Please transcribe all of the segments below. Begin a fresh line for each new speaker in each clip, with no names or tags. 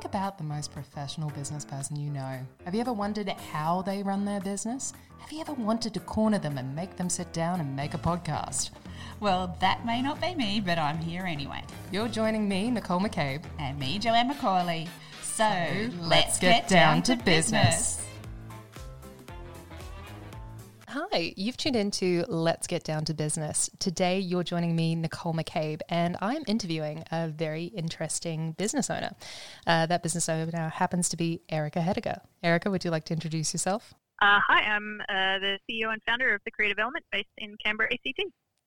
Think about the most professional business person you know. Have you ever wondered how they run their business? Have you ever wanted to corner them and make them sit down and make a podcast?
Well, that may not be me, but I'm here anyway.
You're joining me, Nicole McCabe.
And me, Joanne McCauley. So,
let's get down to business. Hi, you've tuned into Let's Get Down to Business. Today, you're joining me, Nicole McCabe, and I'm interviewing a very interesting business owner. Uh, that business owner now happens to be Erica Hediger. Erica, would you like to introduce yourself?
Uh, hi, I'm uh, the CEO and founder of the Creative Element based in Canberra, ACT.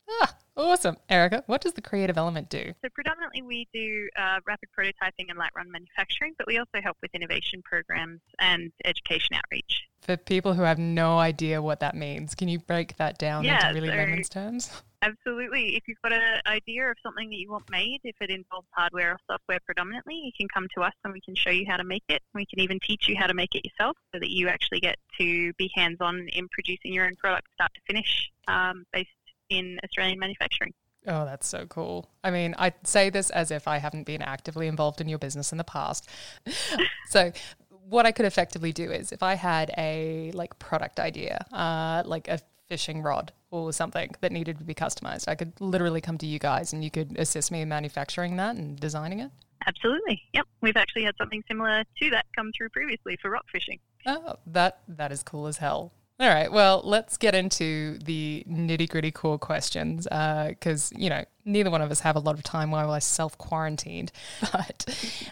Ah, awesome. Erica, what does the Creative Element do?
So, predominantly, we do uh, rapid prototyping and light run manufacturing, but we also help with innovation programs and education outreach.
For people who have no idea what that means, can you break that down
Yeah,
into really
so-
layman's terms?
Absolutely. If you've got an idea of something that you want made, if it involves hardware or software predominantly, you can come to us and we can show you how to make it. We can even teach you how to make it yourself so that you actually get to be hands on in producing your own product start to finish um, based in Australian manufacturing.
Oh, that's so cool. I mean, I say this as if I haven't been actively involved in your business in the past. so, what I could effectively do is if I had a like product idea, uh, like a fishing rod or something that needed to be customized, I could literally come to you guys and you could assist me in manufacturing that and designing it.
Absolutely. Yep. We've actually had something similar to that come through previously for rock fishing.
Oh, that that is cool as hell. All right, well, let's get into the nitty gritty core questions because, you know, neither one of us have a lot of time while we're self quarantined. But,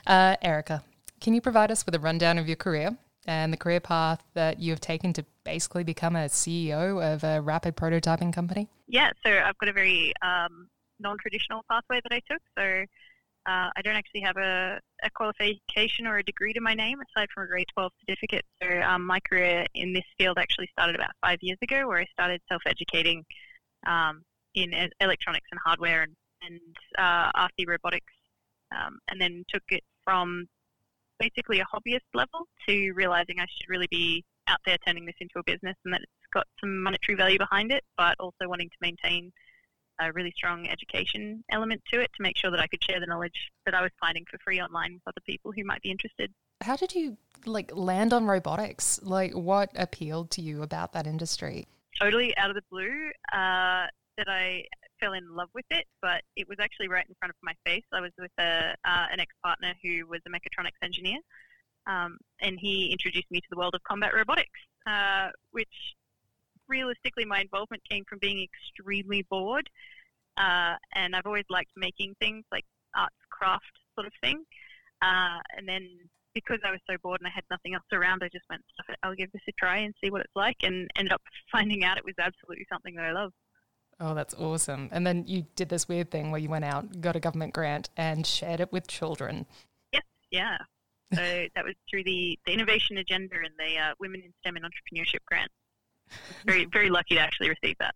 uh, Erica, can you provide us with a rundown of your career and the career path that you have taken to basically become a CEO of a rapid prototyping company?
Yeah, so I've got a very um, non-traditional pathway that I took. So uh, I don't actually have a, a qualification or a degree to my name aside from a grade 12 certificate. So um, my career in this field actually started about five years ago, where I started self-educating um, in electronics and hardware and, and uh, RC robotics, um, and then took it from basically a hobbyist level to realizing I should really be out there turning this into a business and that it's got some monetary value behind it, but also wanting to maintain a really strong education element to it to make sure that I could share the knowledge that I was finding for free online with other people who might be interested.
How did you like land on robotics? Like, what appealed to you about that industry?
Totally out of the blue uh, that I fell in love with it, but it was actually right in front of my face. I was with a, uh, an ex partner who was a mechatronics engineer, um, and he introduced me to the world of combat robotics, uh, which realistically my involvement came from being extremely bored. Uh, and I've always liked making things like arts, craft sort of thing. Uh, and then because I was so bored and I had nothing else around, I just went, "Stuff it, I'll give this a try and see what it's like, and ended up finding out it was absolutely something that I love.
Oh, that's awesome. And then you did this weird thing where you went out, got a government grant, and shared it with children.
Yes, yeah. So that was through the, the innovation agenda and the uh, Women in STEM and Entrepreneurship grant. Very, very lucky to actually receive that.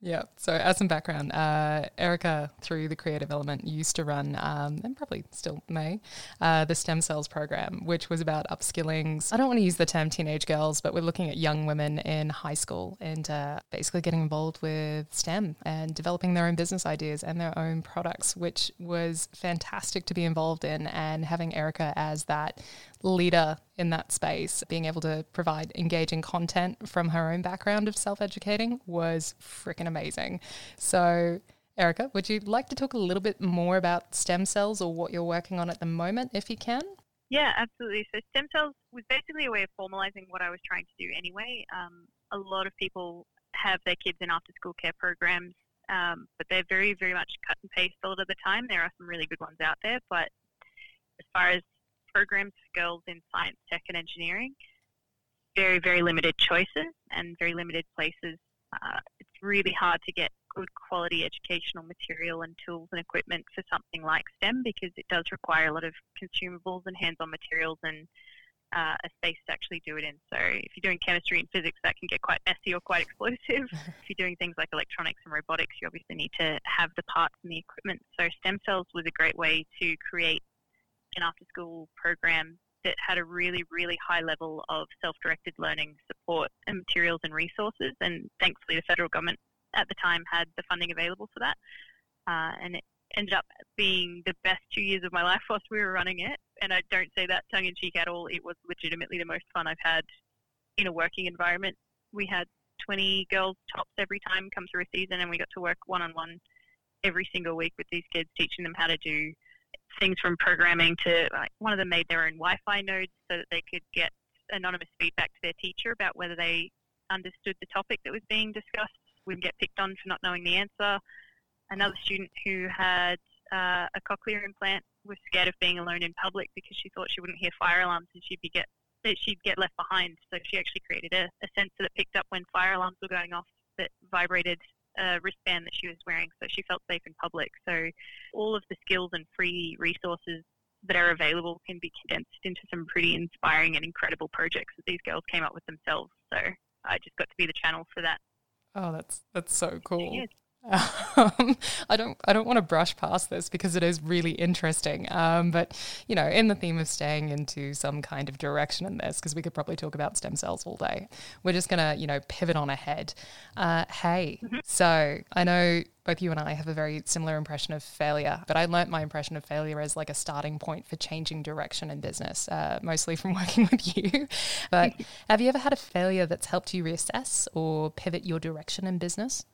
Yeah. So, as some background, uh, Erica, through the creative element, used to run, um, and probably still may, uh, the stem cells program, which was about upskilling. I don't want to use the term teenage girls, but we're looking at young women in high school and uh, basically getting involved with STEM and developing their own business ideas and their own products, which was fantastic to be involved in. And having Erica as that leader in that space, being able to provide engaging content from her own background of self educating was freaking amazing. So, Erica, would you like to talk a little bit more about stem cells or what you're working on at the moment, if you can?
Yeah, absolutely. So stem cells was basically a way of formalizing what I was trying to do anyway. Um, a lot of people have their kids in after school care programs, um, but they're very, very much cut and paste a lot of the time. There are some really good ones out there, but as far as programs for girls in science, tech, and engineering, very, very limited choices and very limited places. Uh, it's really hard to get good quality educational material and tools and equipment for something like STEM because it does require a lot of consumables and hands-on materials and uh, a space to actually do it in. So if you're doing chemistry and physics, that can get quite messy or quite explosive. if you're doing things like electronics and robotics, you obviously need to have the parts and the equipment. So stem cells was a great way to create an after-school program that had a really, really high level of self-directed learning support and materials and resources. And thankfully, the federal government at the time had the funding available for that. Uh, and it ended up being the best two years of my life whilst we were running it. and I don't say that tongue in cheek at all. It was legitimately the most fun I've had in a working environment. We had 20 girls tops every time come through a season, and we got to work one on one every single week with these kids, teaching them how to do things from programming to like one of them made their own Wi-Fi nodes so that they could get anonymous feedback to their teacher about whether they understood the topic that was being discussed. Wouldn't get picked on for not knowing the answer. Another student who had uh, a cochlear implant was scared of being alone in public because she thought she wouldn't hear fire alarms and she'd be get she'd get left behind. So she actually created a, a sensor that picked up when fire alarms were going off that vibrated a wristband that she was wearing so she felt safe in public. So all of the skills and free resources that are available can be condensed into some pretty inspiring and incredible projects that these girls came up with themselves. So I just got to be the channel for that.
Oh, that's that's so cool. Um, I don't I don't want to brush past this because it is really interesting. Um, but you know, in the theme of staying into some kind of direction in this, because we could probably talk about stem cells all day, we're just gonna you know pivot on ahead. Uh, hey, mm-hmm. so I know both you and I have a very similar impression of failure, but I learnt my impression of failure as like a starting point for changing direction in business, uh, mostly from working with you. But have you ever had a failure that's helped you reassess or pivot your direction in business?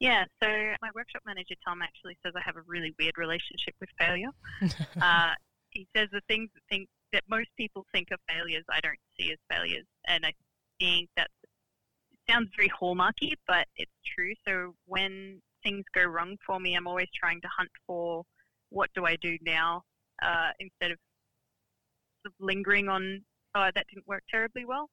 Yeah, so my workshop manager Tom actually says I have a really weird relationship with failure. uh, he says the things that think that most people think are failures, I don't see as failures, and I think that sounds very hallmarky, but it's true. So when things go wrong for me, I'm always trying to hunt for what do I do now uh, instead of, sort of lingering on oh that didn't work terribly well.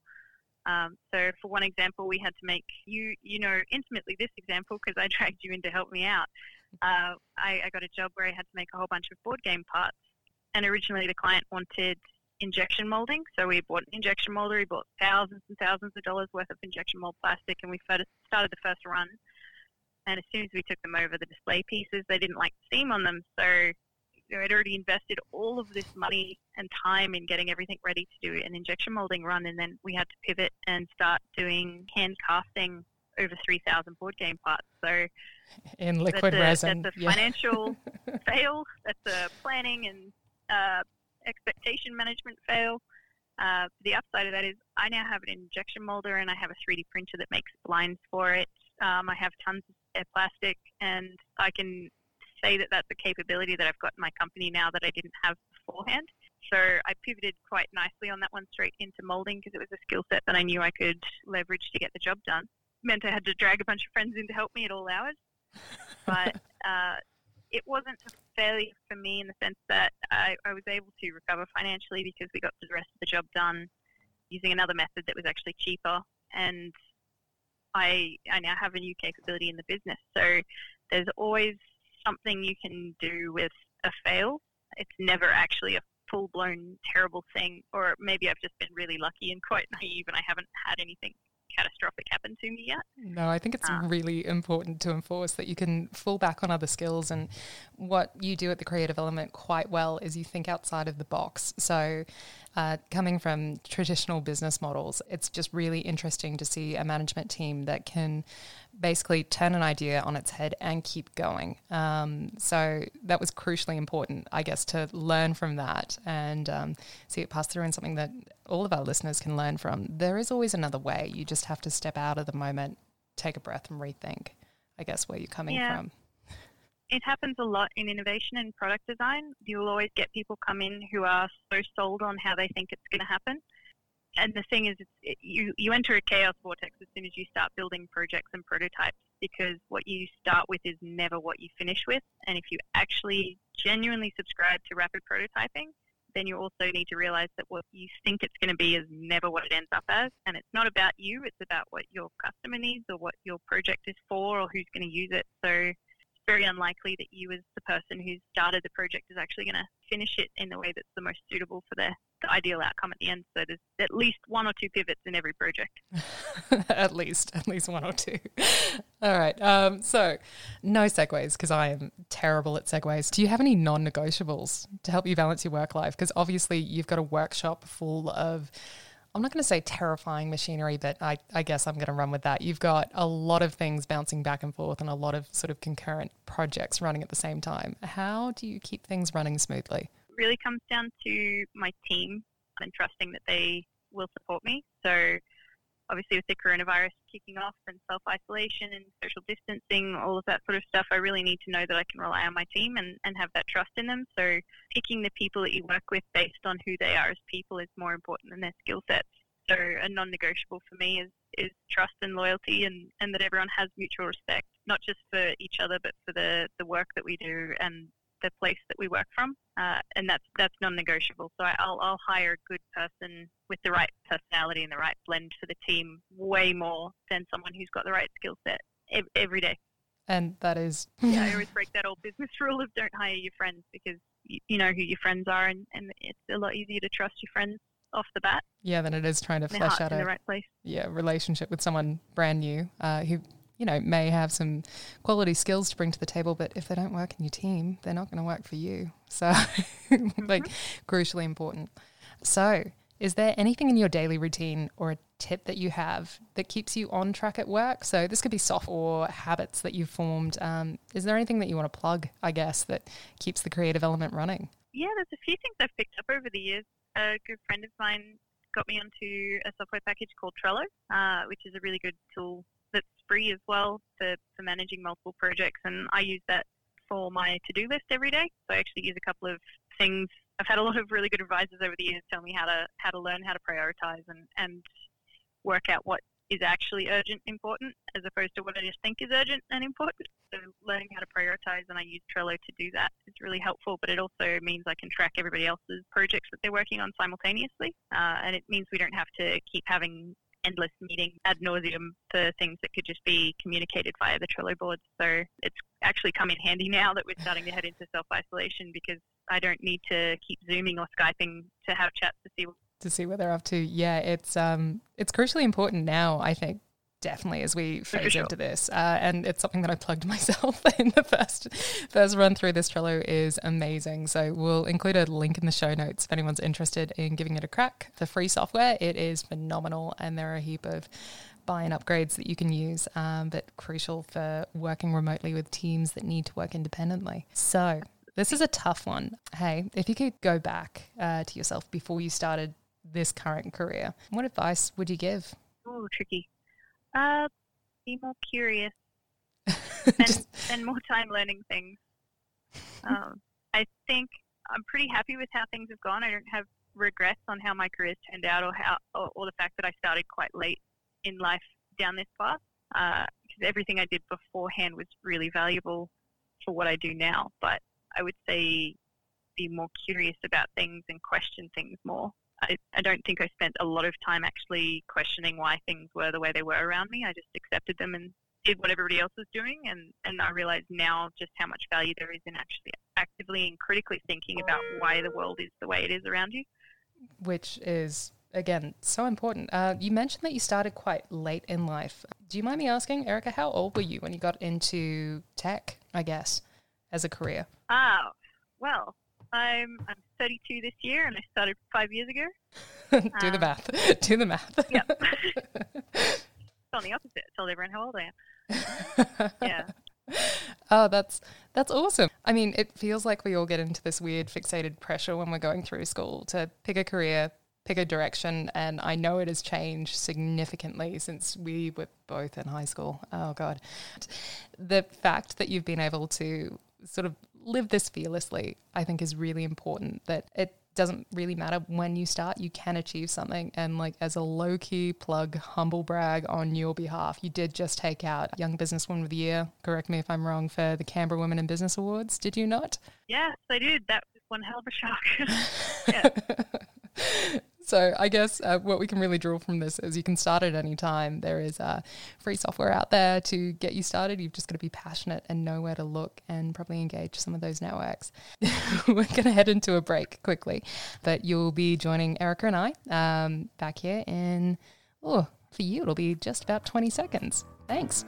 Um, so, for one example, we had to make you you know intimately this example because I dragged you in to help me out. Uh, I, I got a job where I had to make a whole bunch of board game parts, and originally the client wanted injection molding. So we bought an injection molder. We bought thousands and thousands of dollars worth of injection mold plastic, and we started the first run. And as soon as we took them over the display pieces, they didn't like the seam on them. So I'd already invested all of this money and time in getting everything ready to do an injection molding run, and then we had to pivot and start doing hand casting over 3,000 board game parts. So
in liquid
that's a,
resin,
that's a yeah. financial fail. That's a planning and uh, expectation management fail. Uh, the upside of that is I now have an injection molder and I have a 3D printer that makes blinds for it. Um, I have tons of plastic and I can say that that's a capability that I've got in my company now that I didn't have beforehand. So I pivoted quite nicely on that one straight into molding because it was a skill set that I knew I could leverage to get the job done. Meant I had to drag a bunch of friends in to help me at all hours. But uh, it wasn't a failure for me in the sense that I, I was able to recover financially because we got the rest of the job done using another method that was actually cheaper. And I, I now have a new capability in the business. So there's always something you can do with a fail. It's never actually a full blown terrible thing, or maybe I've just been really lucky and quite naive and I haven't had anything catastrophic happen to me yet.
No, I think it's um, really important to enforce that you can fall back on other skills. And what you do at the creative element quite well is you think outside of the box. So, uh, coming from traditional business models, it's just really interesting to see a management team that can basically turn an idea on its head and keep going. Um, so that was crucially important, I guess, to learn from that and um, see it pass through in something that all of our listeners can learn from. There is always another way. You just have to step out of the moment, take a breath, and rethink, I guess, where you're coming yeah. from.
It happens a lot in innovation and product design. You'll always get people come in who are so sold on how they think it's going to happen and the thing is, it, you you enter a chaos vortex as soon as you start building projects and prototypes because what you start with is never what you finish with. And if you actually genuinely subscribe to rapid prototyping, then you also need to realize that what you think it's going to be is never what it ends up as. And it's not about you; it's about what your customer needs or what your project is for or who's going to use it. So very unlikely that you, as the person who started the project, is actually going to finish it in the way that's the most suitable for their the ideal outcome at the end. So there's at least one or two pivots in every project.
at least, at least one or two. All right. Um, so no segues because I am terrible at segues. Do you have any non-negotiables to help you balance your work life? Because obviously you've got a workshop full of. I'm not going to say terrifying machinery, but I, I guess I'm going to run with that. You've got a lot of things bouncing back and forth and a lot of sort of concurrent projects running at the same time. How do you keep things running smoothly?
It really comes down to my team and trusting that they will support me. So obviously with the coronavirus kicking off and self isolation and social distancing, all of that sort of stuff, I really need to know that I can rely on my team and, and have that trust in them. So picking the people that you work with based on who they are as people is more important than their skill sets. So a non negotiable for me is, is trust and loyalty and, and that everyone has mutual respect, not just for each other but for the, the work that we do and the place that we work from, uh, and that's that's non-negotiable. So I'll I'll hire a good person with the right personality and the right blend for the team way more than someone who's got the right skill set every day.
And that is
yeah, I always break that old business rule of don't hire your friends because you, you know who your friends are, and, and it's a lot easier to trust your friends off the bat.
Yeah, than it is trying to flesh out
a right
yeah relationship with someone brand new uh, who you know, may have some quality skills to bring to the table, but if they don't work in your team, they're not going to work for you. So, like, mm-hmm. crucially important. So, is there anything in your daily routine or a tip that you have that keeps you on track at work? So, this could be soft or habits that you've formed. Um, is there anything that you want to plug, I guess, that keeps the creative element running?
Yeah, there's a few things I've picked up over the years. A good friend of mine got me onto a software package called Trello, uh, which is a really good tool free as well for, for managing multiple projects. And I use that for my to do list every day. So I actually use a couple of things. I've had a lot of really good advisors over the years tell me how to how to learn how to prioritize and, and work out what is actually urgent important as opposed to what I just think is urgent and important. So learning how to prioritize and I use Trello to do that is really helpful, but it also means I can track everybody else's projects that they're working on simultaneously. Uh, and it means we don't have to keep having endless meeting ad nauseum for things that could just be communicated via the Trello board. So it's actually come in handy now that we're starting to head into self isolation because I don't need to keep zooming or skyping to have chats to see
to see what they're up to. Yeah, it's um it's crucially important now, I think, definitely as we phase sure. into this. Uh, and it's something that I plugged myself in the first first run through. This Trello is amazing. So we'll include a link in the show notes if anyone's interested in giving it a crack. The free software, it is phenomenal, and there are a heap of buy-in upgrades that you can use, um, but crucial for working remotely with teams that need to work independently. So this is a tough one. Hey, if you could go back uh, to yourself before you started this current career, what advice would you give?
Oh, tricky. Uh, be more curious and spend more time learning things. Um, I think I'm pretty happy with how things have gone. I don't have regrets on how my career's turned out or how or, or the fact that I started quite late in life down this path. Uh, because everything I did beforehand was really valuable for what I do now. But I would say be more curious about things and question things more. I, I don't think I spent a lot of time actually questioning why things were the way they were around me. I just accepted them and did what everybody else was doing, and, and I realize now just how much value there is in actually actively and critically thinking about why the world is the way it is around you.
Which is, again, so important. Uh, you mentioned that you started quite late in life. Do you mind me asking, Erica, how old were you when you got into tech, I guess, as a career?
Ah, well, I'm I'm 32 this year, and I started five years ago.
Do um, the math. Do the math.
yeah. it's on the opposite. I told everyone how old I am. yeah.
Oh, that's that's awesome. I mean, it feels like we all get into this weird fixated pressure when we're going through school to pick a career, pick a direction, and I know it has changed significantly since we were both in high school. Oh god. The fact that you've been able to sort of live this fearlessly, I think is really important. That it doesn't really matter when you start, you can achieve something. And like as a low key plug, humble brag on your behalf, you did just take out Young Businesswoman of the Year. Correct me if I'm wrong for the Canberra Women in Business Awards. Did you not?
Yes, I did. That was one hell of a shock.
So I guess uh, what we can really draw from this is you can start at any time. There is uh, free software out there to get you started. You've just got to be passionate and know where to look and probably engage some of those networks. We're going to head into a break quickly, but you'll be joining Erica and I um, back here in, oh, for you, it'll be just about 20 seconds. Thanks.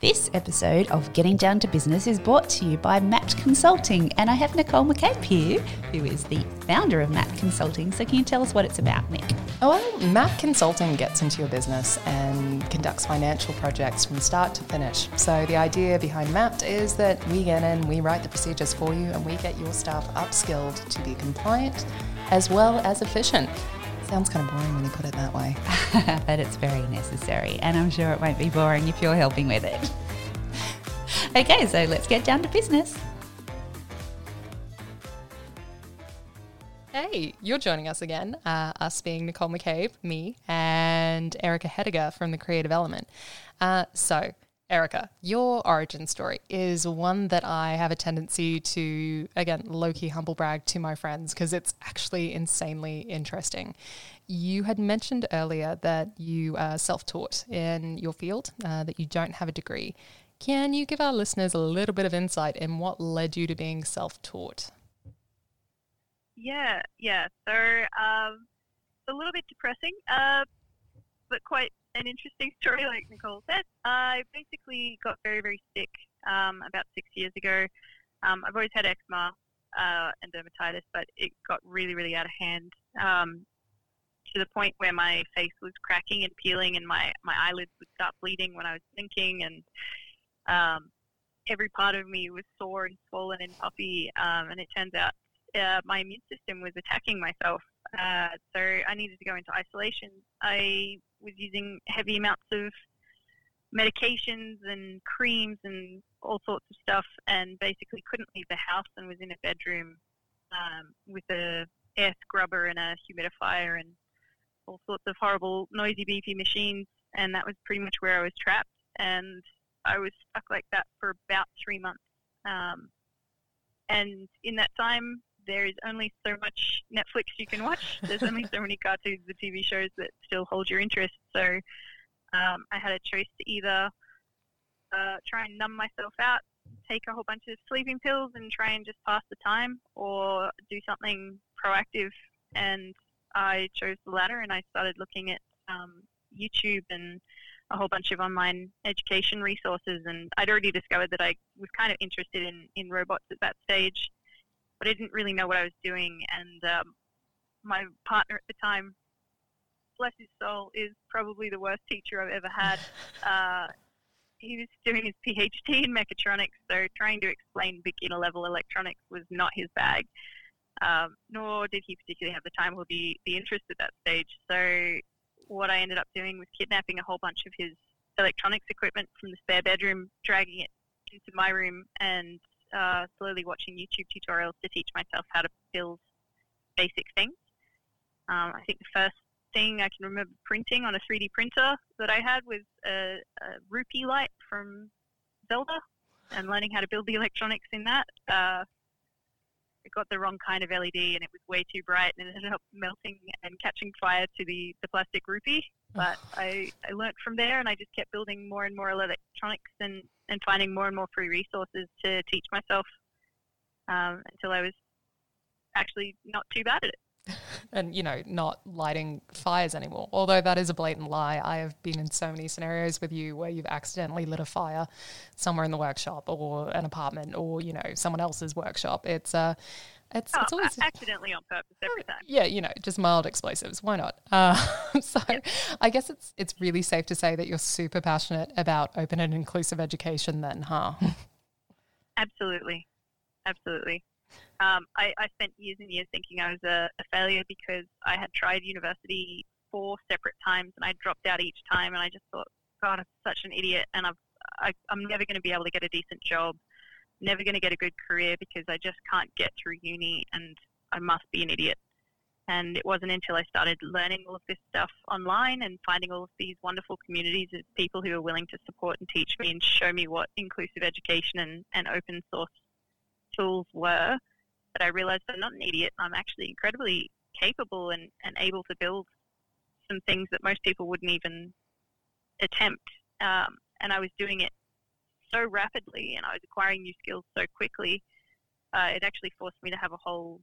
This episode of Getting Down to Business is brought to you by Mapped Consulting, and I have Nicole McCabe here, who is the founder of Mapped Consulting. So, can you tell us what it's about, Nick?
Oh, well, Mapped Consulting gets into your business and conducts financial projects from start to finish. So, the idea behind Mapped is that we get in, we write the procedures for you, and we get your staff upskilled to be compliant as well as efficient. Sounds kind of boring when you put it that way.
but it's very necessary, and I'm sure it won't be boring if you're helping with it. okay, so let's get down to business.
Hey, you're joining us again, uh, us being Nicole McCabe, me, and Erica Hediger from the Creative Element. Uh, so, Erica, your origin story is one that I have a tendency to, again, low key humble brag to my friends because it's actually insanely interesting. You had mentioned earlier that you are self taught in your field, uh, that you don't have a degree. Can you give our listeners a little bit of insight in what led you to being self taught?
Yeah, yeah. So, um, it's a little bit depressing, uh, but quite an interesting story, like Nicole said. I basically got very, very sick um, about six years ago. Um, I've always had eczema uh, and dermatitis, but it got really, really out of hand um, to the point where my face was cracking and peeling, and my, my eyelids would start bleeding when I was thinking, and um, every part of me was sore and swollen and puffy. Um, and it turns out uh, my immune system was attacking myself. Uh, so I needed to go into isolation. I was using heavy amounts of medications and creams and all sorts of stuff, and basically couldn't leave the house and was in a bedroom um, with a air scrubber and a humidifier and all sorts of horrible, noisy, beefy machines. And that was pretty much where I was trapped. And I was stuck like that for about three months. Um, and in that time, there is only so much Netflix you can watch. There's only so many cartoons and TV shows that still hold your interest. So um, I had a choice to either uh, try and numb myself out, take a whole bunch of sleeping pills and try and just pass the time, or do something proactive. And I chose the latter, and I started looking at um, YouTube and a whole bunch of online education resources. And I'd already discovered that I was kind of interested in, in robots at that stage but I didn't really know what I was doing. And um, my partner at the time, bless his soul, is probably the worst teacher I've ever had. Uh, he was doing his PhD in mechatronics, so trying to explain beginner level electronics was not his bag. Um, nor did he particularly have the time or the, the interest at that stage. So what I ended up doing was kidnapping a whole bunch of his electronics equipment from the spare bedroom, dragging it into my room, and uh, slowly watching YouTube tutorials to teach myself how to build basic things. Um, I think the first thing I can remember printing on a 3D printer that I had was a, a rupee light from Zelda and learning how to build the electronics in that. Uh, I got the wrong kind of LED and it was way too bright and it ended up melting and catching fire to the, the plastic rupee. But I, I learned from there and I just kept building more and more electronics and and finding more and more free resources to teach myself um, until I was actually not too bad at it.
and you know not lighting fires anymore. Although that is a blatant lie i have been in so many scenarios with you where you've accidentally lit a fire somewhere in the workshop or an apartment or you know someone else's workshop. It's uh it's,
oh,
it's always
accidentally on purpose every time.
Yeah, you know, just mild explosives. Why not? Uh, so, I guess it's it's really safe to say that you're super passionate about open and inclusive education. Then, huh?
Absolutely, absolutely. Um, I, I, spent years and years thinking I was a, a, failure because I had tried university four separate times and I dropped out each time, and I just thought, God, I'm such an idiot, and I've, I, I'm never going to be able to get a decent job never going to get a good career because I just can't get through uni and I must be an idiot. And it wasn't until I started learning all of this stuff online and finding all of these wonderful communities of people who are willing to support and teach me and show me what inclusive education and, and open source tools were that I realized I'm not an idiot. I'm actually incredibly capable and, and able to build some things that most people wouldn't even attempt. Um, and I was doing it so rapidly and I was acquiring new skills so quickly, uh, it actually forced me to have a whole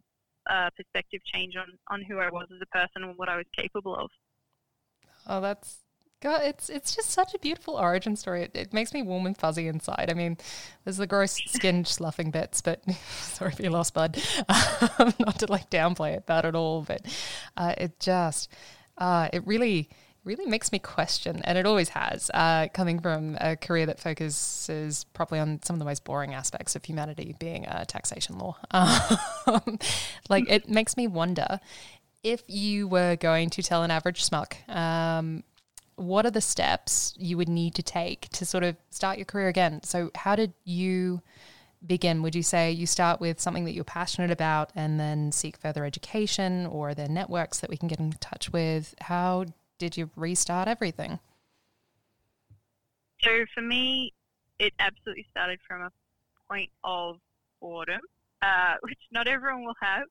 uh, perspective change on, on who I was as a person and what I was capable of.
Oh, that's God, it's it's just such a beautiful origin story. It, it makes me warm and fuzzy inside. I mean, there's the gross skin sloughing bits, but sorry for your loss, bud. Um, not to like downplay it that at all, but uh, it just uh, it really really makes me question, and it always has, uh, coming from a career that focuses probably on some of the most boring aspects of humanity, being uh, taxation law. Um, like, it makes me wonder if you were going to tell an average smuck, um, what are the steps you would need to take to sort of start your career again? So, how did you begin? Would you say you start with something that you're passionate about and then seek further education, or there networks that we can get in touch with? How did you restart everything?
So for me, it absolutely started from a point of boredom, uh, which not everyone will have.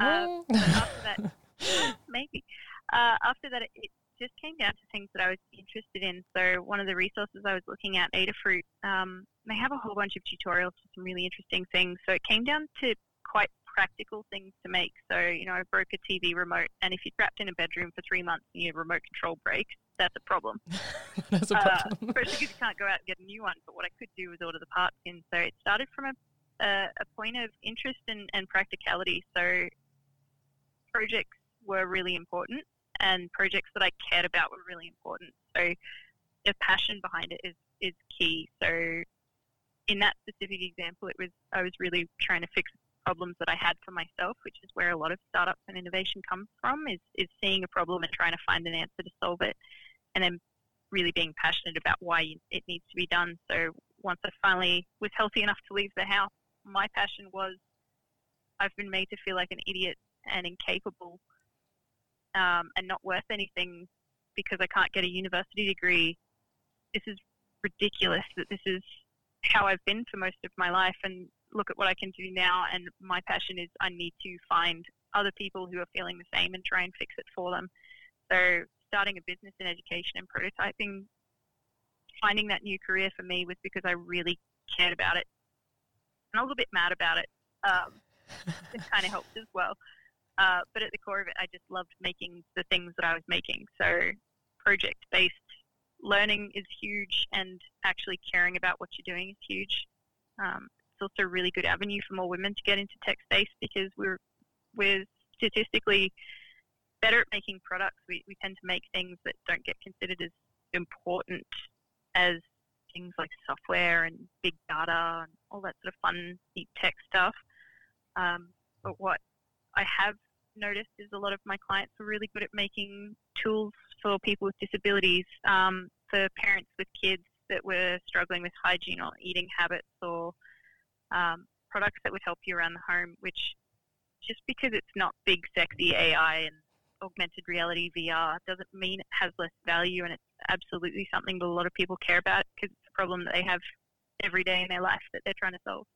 Uh, after that, maybe uh, after that, it, it, just came down to things that I was interested in. So one of the resources I was looking at, Adafruit, um, they have a whole bunch of tutorials for some really interesting things. So it came down to quite practical things to make. So, you know, I broke a TV remote, and if you're trapped in a bedroom for three months and your remote control breaks, that's a problem.
that's a uh, problem.
Uh, especially because you can't go out and get a new one. But what I could do was order the parts in. So it started from a, a, a point of interest and, and practicality. So projects were really important, and projects that I cared about were really important. So the passion behind it is is key. So in that specific example, it was I was really trying to fix problems that I had for myself, which is where a lot of startups and innovation comes from, is, is seeing a problem and trying to find an answer to solve it, and then really being passionate about why it needs to be done. So once I finally was healthy enough to leave the house, my passion was I've been made to feel like an idiot and incapable um, and not worth anything because I can't get a university degree. This is ridiculous that this is how I've been for most of my life, and look at what I can do now. And my passion is I need to find other people who are feeling the same and try and fix it for them. So starting a business in education and prototyping, finding that new career for me was because I really cared about it. And I was a bit mad about it. Um, it kind of helped as well. Uh, but at the core of it, I just loved making the things that I was making. So project based learning is huge, and actually caring about what you're doing is huge. Um, also a really good avenue for more women to get into tech space because we're we're statistically better at making products. We, we tend to make things that don't get considered as important as things like software and big data and all that sort of fun, deep tech stuff. Um, but what I have noticed is a lot of my clients are really good at making tools for people with disabilities, um, for parents with kids that were struggling with hygiene or eating habits or um, products that would help you around the home, which just because it's not big, sexy AI and augmented reality VR doesn't mean it has less value and it's absolutely something that a lot of people care about because it's a problem that they have every day in their life that they're trying to solve.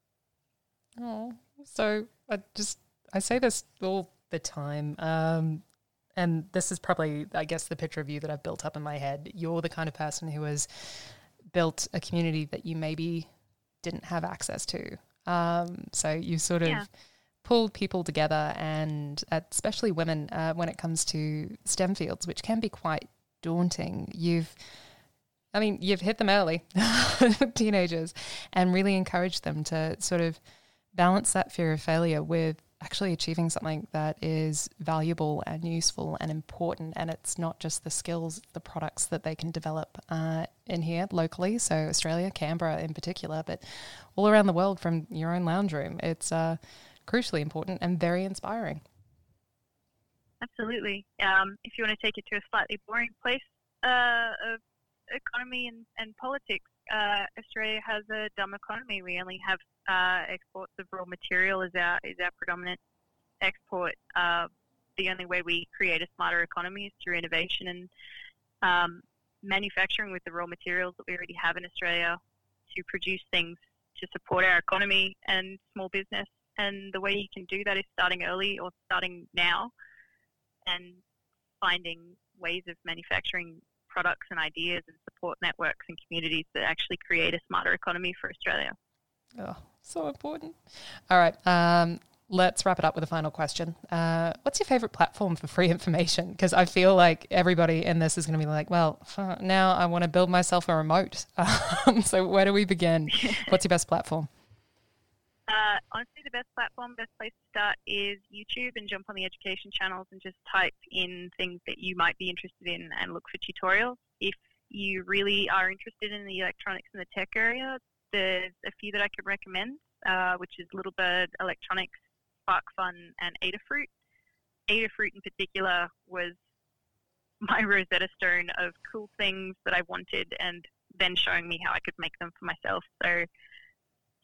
Oh, so I just I say this all the time, um, and this is probably I guess the picture of you that I've built up in my head. You're the kind of person who has built a community that you maybe didn't have access to. Um, so you sort of yeah. pulled people together, and especially women, uh, when it comes to STEM fields, which can be quite daunting. You've I mean, you've hit them early, teenagers, and really encouraged them to sort of balance that fear of failure with actually achieving something that is valuable and useful and important. And it's not just the skills, the products that they can develop uh, in here locally, so Australia, Canberra in particular, but all around the world from your own lounge room. It's uh, crucially important and very inspiring.
Absolutely. Um, if you want to take it to a slightly boring place uh, of economy and, and politics, uh, Australia has a dumb economy. We only have uh, exports of raw material is our is our predominant export. Uh, the only way we create a smarter economy is through innovation and um, manufacturing with the raw materials that we already have in Australia to produce things to support our economy and small business. And the way you can do that is starting early or starting now and finding ways of manufacturing products and ideas and support networks and communities that actually create a smarter economy for Australia.
Oh, so important. All right. Um, let's wrap it up with a final question. Uh, what's your favorite platform for free information? Because I feel like everybody in this is going to be like, well, now I want to build myself a remote. Um, so where do we begin? What's your best platform?
Uh, honestly, the best platform, best place to start is YouTube and jump on the education channels and just type in things that you might be interested in and look for tutorials. If you really are interested in the electronics and the tech area, there's a few that I could recommend, uh, which is Little Bird Electronics, SparkFun, and Adafruit. Adafruit in particular was my Rosetta Stone of cool things that I wanted and then showing me how I could make them for myself. So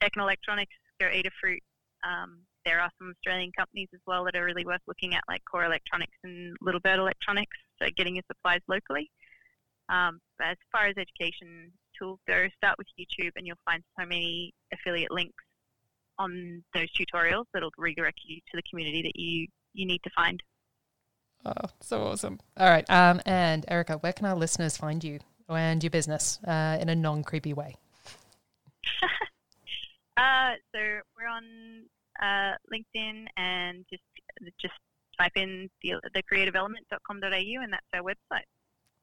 Tech and Electronics, go eat Adafruit. Um, there are some Australian companies as well that are really worth looking at, like Core Electronics and Little Bird Electronics, so getting your supplies locally. Um, as far as education tools go, start with YouTube and you'll find so many affiliate links on those tutorials that'll redirect you to the community that you, you need to find.
Oh, so awesome. All right. Um, and Erica, where can our listeners find you and your business uh, in a non creepy way?
Uh, so we're on uh, LinkedIn and just just type in the, the creativeelement.com.au and that's our website.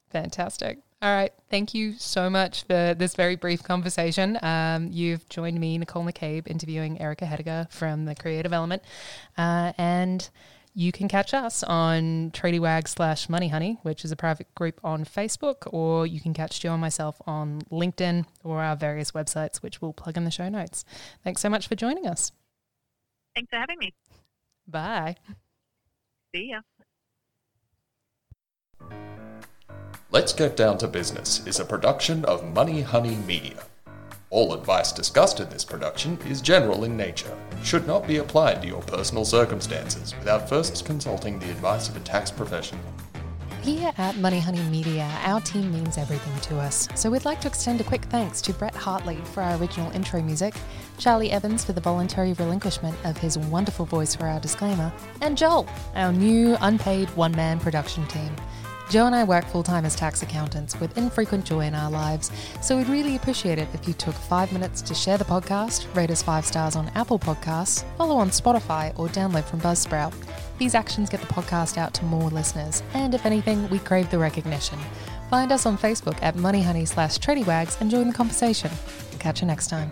Fantastic. All right. Thank you so much for this very brief conversation. Um, you've joined me, Nicole McCabe, interviewing Erica Hediger from the Creative Element. Uh, and you can catch us on TradyWag slash Money Honey, which is a private group on Facebook, or you can catch Joe and myself on LinkedIn or our various websites, which we'll plug in the show notes. Thanks so much for joining us.
Thanks for having me.
Bye.
See ya.
Let's Get Down to Business is a production of Money Honey Media. All advice discussed in this production is general in nature should not be applied to your personal circumstances without first consulting the advice of a tax professional.
Here at Money Honey Media, our team means everything to us. So we'd like to extend a quick thanks to Brett Hartley for our original intro music, Charlie Evans for the voluntary relinquishment of his wonderful voice for our disclaimer, and Joel, our new unpaid one man production team. Joe and I work full time as tax accountants with infrequent joy in our lives, so we'd really appreciate it if you took five minutes to share the podcast, rate us five stars on Apple Podcasts, follow on Spotify, or download from Buzzsprout. These actions get the podcast out to more listeners, and if anything, we crave the recognition. Find us on Facebook at moneyhoney slash tradiewags and join the conversation. Catch you next time.